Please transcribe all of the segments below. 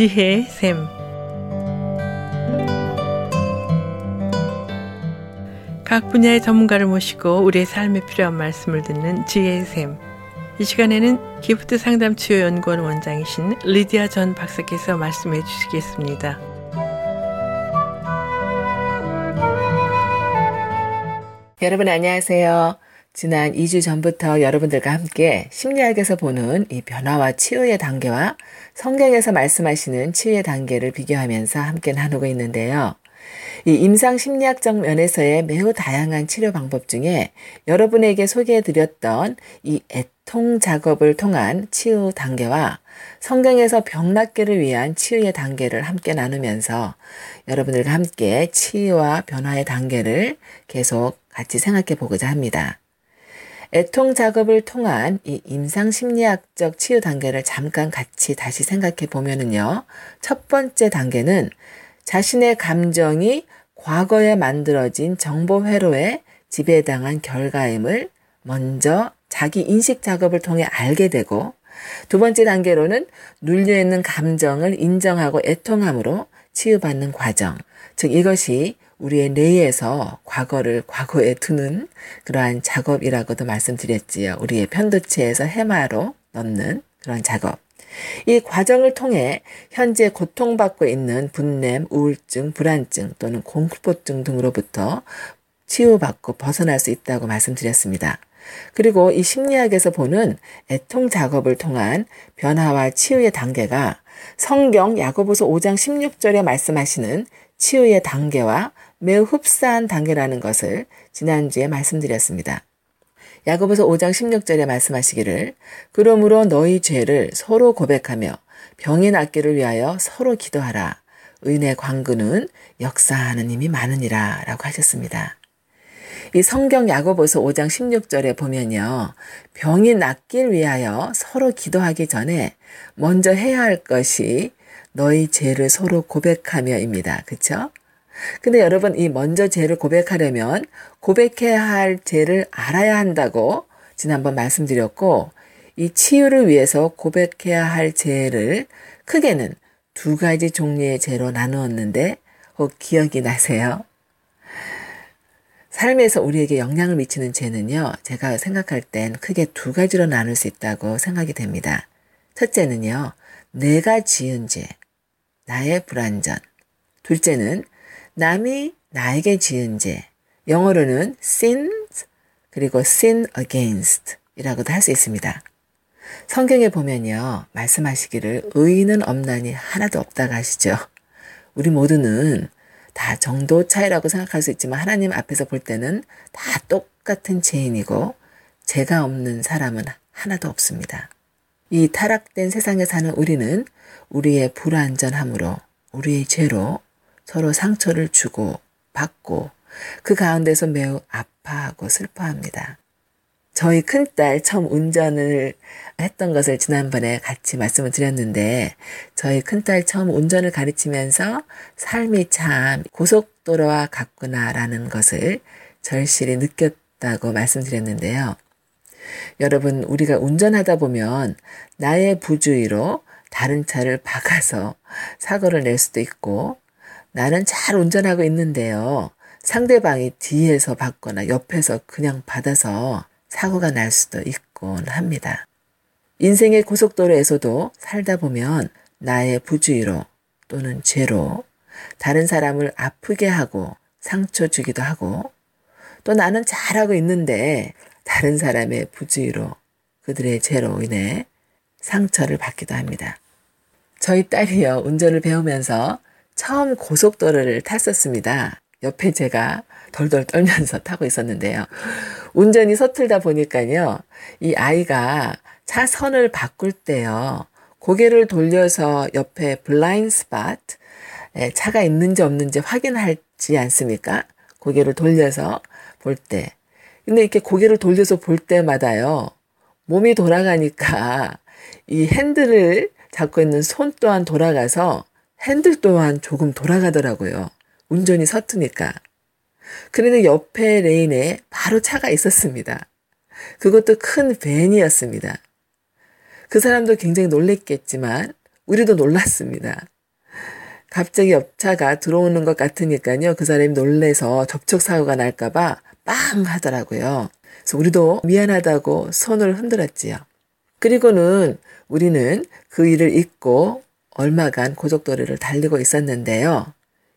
지혜의 샘. 각 분야의 전문가를 모시고 우리의 삶에 필요한 말씀을 듣는 지혜의 샘. 이 시간에는 기프트 상담 치유 연구원 원장이신 리디아 전 박사께서 말씀해 주시겠습니다. 여러분 안녕하세요. 지난 2주 전부터 여러분들과 함께 심리학에서 보는 이 변화와 치유의 단계와 성경에서 말씀하시는 치유의 단계를 비교하면서 함께 나누고 있는데요. 이 임상 심리학적 면에서의 매우 다양한 치료 방법 중에 여러분에게 소개해 드렸던 이 애통 작업을 통한 치유 단계와 성경에서 병 낫기를 위한 치유의 단계를 함께 나누면서 여러분들과 함께 치유와 변화의 단계를 계속 같이 생각해 보고자 합니다. 애통 작업을 통한 이 임상 심리학적 치유 단계를 잠깐 같이 다시 생각해 보면은요. 첫 번째 단계는 자신의 감정이 과거에 만들어진 정보 회로에 지배당한 결과임을 먼저 자기 인식 작업을 통해 알게 되고 두 번째 단계로는 눌려있는 감정을 인정하고 애통함으로 치유받는 과정. 즉 이것이 우리의 뇌에서 과거를 과거에 두는 그러한 작업이라고도 말씀드렸지요. 우리의 편도체에서 해마로 넣는 그런 작업. 이 과정을 통해 현재 고통받고 있는 분냄, 우울증, 불안증 또는 공포증 등으로부터 치유받고 벗어날 수 있다고 말씀드렸습니다. 그리고 이 심리학에서 보는 애통 작업을 통한 변화와 치유의 단계가 성경 야고보서 5장 16절에 말씀하시는 치유의 단계와 매우 흡사한 단계라는 것을 지난주에 말씀드렸습니다. 야고보서 5장 16절에 말씀하시기를 그러므로 너희 죄를 서로 고백하며 병이 낫기를 위하여 서로 기도하라. 은혜 광구는 역사하는 힘이 많으니라 라고 하셨습니다. 이 성경 야고보서 5장 16절에 보면요. 병이 낫길 위하여 서로 기도하기 전에 먼저 해야 할 것이 너희 죄를 서로 고백하며입니다. 그쵸? 근데 여러분 이 먼저 죄를 고백하려면 고백해야 할 죄를 알아야 한다고 지난번 말씀드렸고 이 치유를 위해서 고백해야 할 죄를 크게는 두 가지 종류의 죄로 나누었는데 혹 기억이 나세요? 삶에서 우리에게 영향을 미치는 죄는요, 제가 생각할 땐 크게 두 가지로 나눌 수 있다고 생각이 됩니다. 첫째는요, 내가 지은 죄, 나의 불완전. 둘째는 남이 나에게 지은 죄, 영어로는 sins 그리고 sin against 이라고도 할 수 있습니다. 성경에 보면요. 말씀하시기를 의인은 없나니 하나도 없다고 하시죠. 우리 모두는 다 정도 차이라고 생각할 수 있지만 하나님 앞에서 볼 때는 다 똑같은 죄인이고 죄가 없는 사람은 하나도 없습니다. 이 타락된 세상에 사는 우리는 우리의 불완전함으로 우리의 죄로 서로 상처를 주고 받고 그 가운데서 매우 아파하고 슬퍼합니다. 저희 큰딸 처음 운전을 했던 것을 지난번에 같이 말씀을 드렸는데 저희 큰딸 처음 운전을 가르치면서 삶이 참 고속도로와 같구나라는 것을 절실히 느꼈다고 말씀드렸는데요. 여러분, 우리가 운전하다 보면 나의 부주의로 다른 차를 박아서 사고를 낼 수도 있고 나는 잘 운전하고 있는데요. 상대방이 뒤에서 받거나 옆에서 그냥 받아서 사고가 날 수도 있곤 합니다. 인생의 고속도로에서도 살다 보면 나의 부주의로 또는 죄로 다른 사람을 아프게 하고 상처 주기도 하고 또 나는 잘하고 있는데 다른 사람의 부주의로 그들의 죄로 인해 상처를 받기도 합니다. 저희 딸이요, 운전을 배우면서 처음 고속도로를 탔었습니다. 옆에 제가 덜덜 떨면서 타고 있었는데요. 운전이 서툴다 보니까요. 이 아이가 차 선을 바꿀 때요. 고개를 돌려서 옆에 블라인 스팟 차가 있는지 없는지 확인하지 않습니까? 고개를 돌려서 볼 때. 근데 이렇게 고개를 돌려서 볼 때마다요. 몸이 돌아가니까 이 핸들을 잡고 있는 손 또한 돌아가서 핸들 또한 조금 돌아가더라고요. 운전이 서투니까. 그런데 옆에 레인에 바로 차가 있었습니다. 그것도 큰 밴이었습니다. 그 사람도 굉장히 놀랬겠지만 우리도 놀랐습니다. 갑자기 옆차가 들어오는 것 같으니까요. 그 사람이 놀래서 접촉사고가 날까봐 빵 하더라고요. 그래서 우리도 미안하다고 손을 흔들었지요. 그리고는 우리는 그 일을 잊고 얼마간 고속도로를 달리고 있었는데요.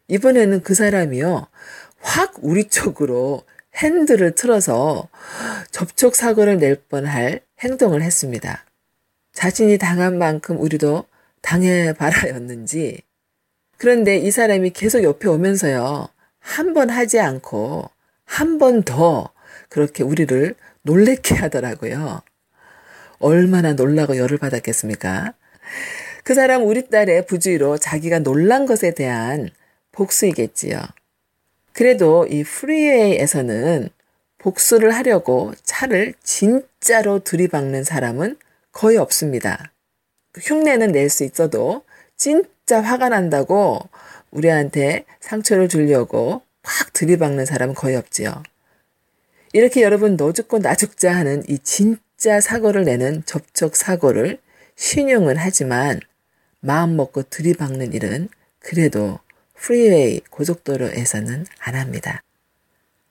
이번에는 그 사람이요. 확 우리 쪽으로 핸들을 틀어서 접촉 사고를 낼 뻔할 행동을 했습니다. 자신이 당한 만큼 우리도 당해봐라였는지 그런데 이 사람이 계속 옆에 오면서요. 한 번 하지 않고 한 번 더 그렇게 우리를 놀래게 하더라고요. 얼마나 놀라고 열을 받았겠습니까? 그 사람 우리 딸의 부주의로 자기가 놀란 것에 대한 복수이겠지요. 그래도 이 프리웨이에서는 복수를 하려고 차를 진짜로 들이박는 사람은 거의 없습니다. 흉내는 낼 수 있어도 진짜 화가 난다고 우리한테 상처를 주려고 확 들이박는 사람은 거의 없지요. 이렇게 여러분 너 죽고 나 죽자 하는 이 진짜 사고를 내는 접촉 사고를 신용은 하지만 마음 먹고 들이박는 일은 그래도 프리웨이 고속도로에서는 안 합니다.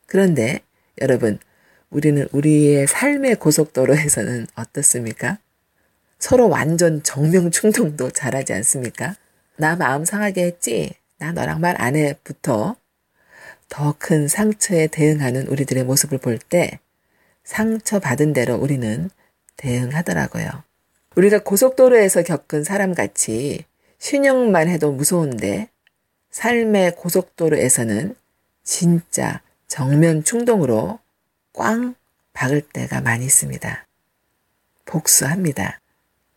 그런데 여러분, 우리는 우리의 삶의 고속도로에서는 어떻습니까? 서로 완전 정명 충동도 잘하지 않습니까? 나 마음 상하게 했지? 나 너랑 말 안 해?부터 더 큰 상처에 대응하는 우리들의 모습을 볼 때 상처 받은 대로 우리는 대응하더라고요. 우리가 고속도로에서 겪은 사람같이 신용만 해도 무서운데 삶의 고속도로에서는 진짜 정면 충동으로 꽝 박을 때가 많이 있습니다. 복수합니다.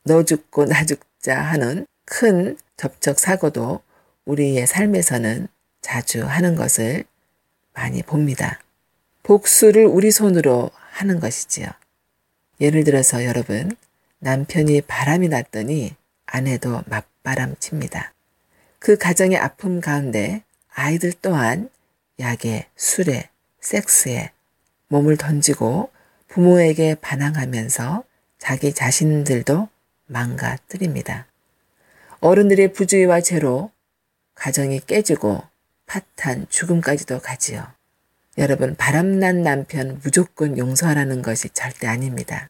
너 죽고 나 죽자 하는 큰 접촉 사고도 우리의 삶에서는 자주 하는 것을 많이 봅니다. 복수를 우리 손으로 하는 것이지요. 예를 들어서 여러분, 남편이 바람이 났더니 아내도 맞바람 칩니다. 그 가정의 아픔 가운데 아이들 또한 약에, 술에, 섹스에 몸을 던지고 부모에게 반항하면서 자기 자신들도 망가뜨립니다. 어른들의 부주의와 죄로 가정이 깨지고 파탄, 죽음까지도 가지요. 여러분, 바람난 남편 무조건 용서하라는 것이 절대 아닙니다.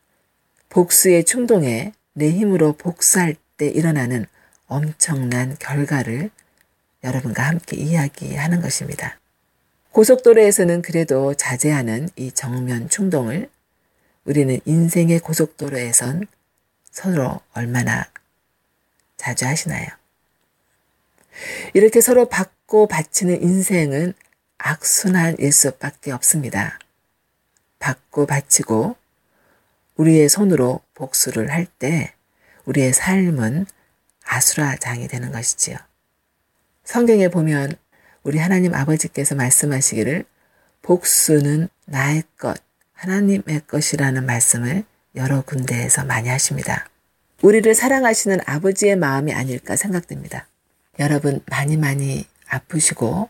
복수의 충동에 내 힘으로 복수할 때 일어나는 엄청난 결과를 여러분과 함께 이야기하는 것입니다. 고속도로에서는 그래도 자제하는 이 정면 충동을 우리는 인생의 고속도로에선 서로 얼마나 자주 하시나요? 이렇게 서로 받고 바치는 인생은 악순환 일 수밖에 없습니다. 받고 바치고 우리의 손으로 복수를 할 때 우리의 삶은 아수라장이 되는 것이지요. 성경에 보면 우리 하나님 아버지께서 말씀하시기를 복수는 나의 것, 하나님의 것이라는 말씀을 여러 군데에서 많이 하십니다. 우리를 사랑하시는 아버지의 마음이 아닐까 생각됩니다. 여러분 많이 많이 아프시고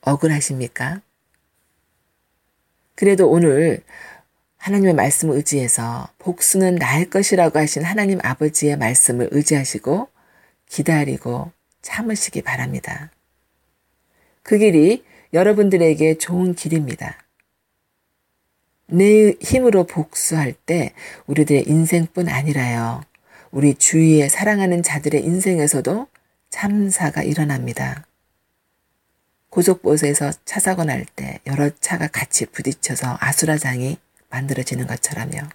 억울하십니까? 그래도 오늘 하나님의 말씀을 의지해서 복수는 나의 것이라고 하신 하나님 아버지의 말씀을 의지하시고 기다리고 참으시기 바랍니다. 그 길이 여러분들에게 좋은 길입니다. 내 힘으로 복수할 때 우리들의 인생뿐 아니라요. 우리 주위에 사랑하는 자들의 인생에서도 참사가 일어납니다. 고속버스에서 차 사고 날 때 여러 차가 같이 부딪혀서 아수라장이 만들어지는 것처럼요.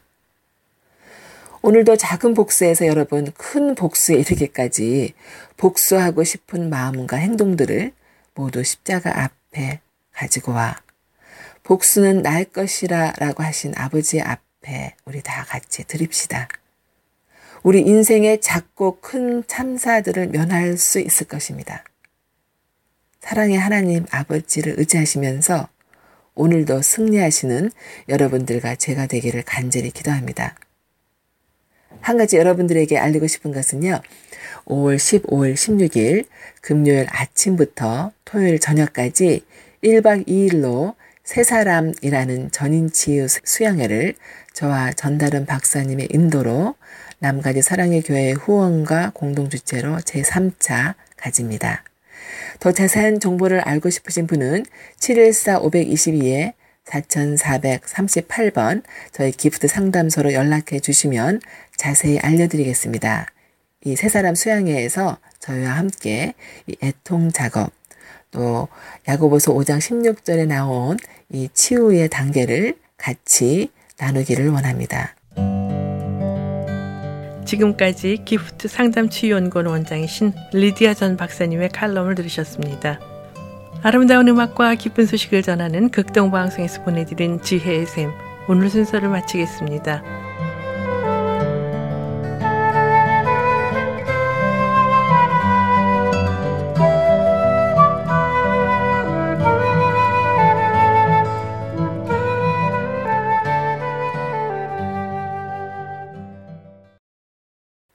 오늘도 작은 복수에서 여러분 큰 복수에 이르기까지 복수하고 싶은 마음과 행동들을 모두 십자가 앞에 가지고 와 복수는 날 것이라 라고 하신 아버지 앞에 우리 다 같이 드립시다. 우리 인생의 작고 큰 참사들을 면할 수 있을 것입니다. 사랑의 하나님 아버지를 의지하시면서 오늘도 승리하시는 여러분들과 제가 되기를 간절히 기도합니다. 한 가지 여러분들에게 알리고 싶은 것은요. 5월 15일, 16일 금요일 아침부터 토요일 저녁까지 1박 2일로 세 사람이라는 전인치유 수양회를 저와 전다른 박사님의 인도로 남가지 사랑의 교회 후원과 공동 주체로 제3차 가집니다. 더 자세한 정보를 알고 싶으신 분은 714-522에 4438번 저희 기프트 상담소로 연락해 주시면 자세히 알려드리겠습니다. 이 세 사람 수양회에서 저희와 함께 이 애통 작업 또 야고보서 5장 16절에 나온 이 치유의 단계를 같이 나누기를 원합니다. 지금까지 기프트 상담 치유연구원 원장이신 리디아 전 박사님의 칼럼을 들으셨습니다. 아름다운 음악과 기쁜 소식을 전하는 극동방송에서 보내드린 지혜의 샘 오늘 순서를 마치겠습니다.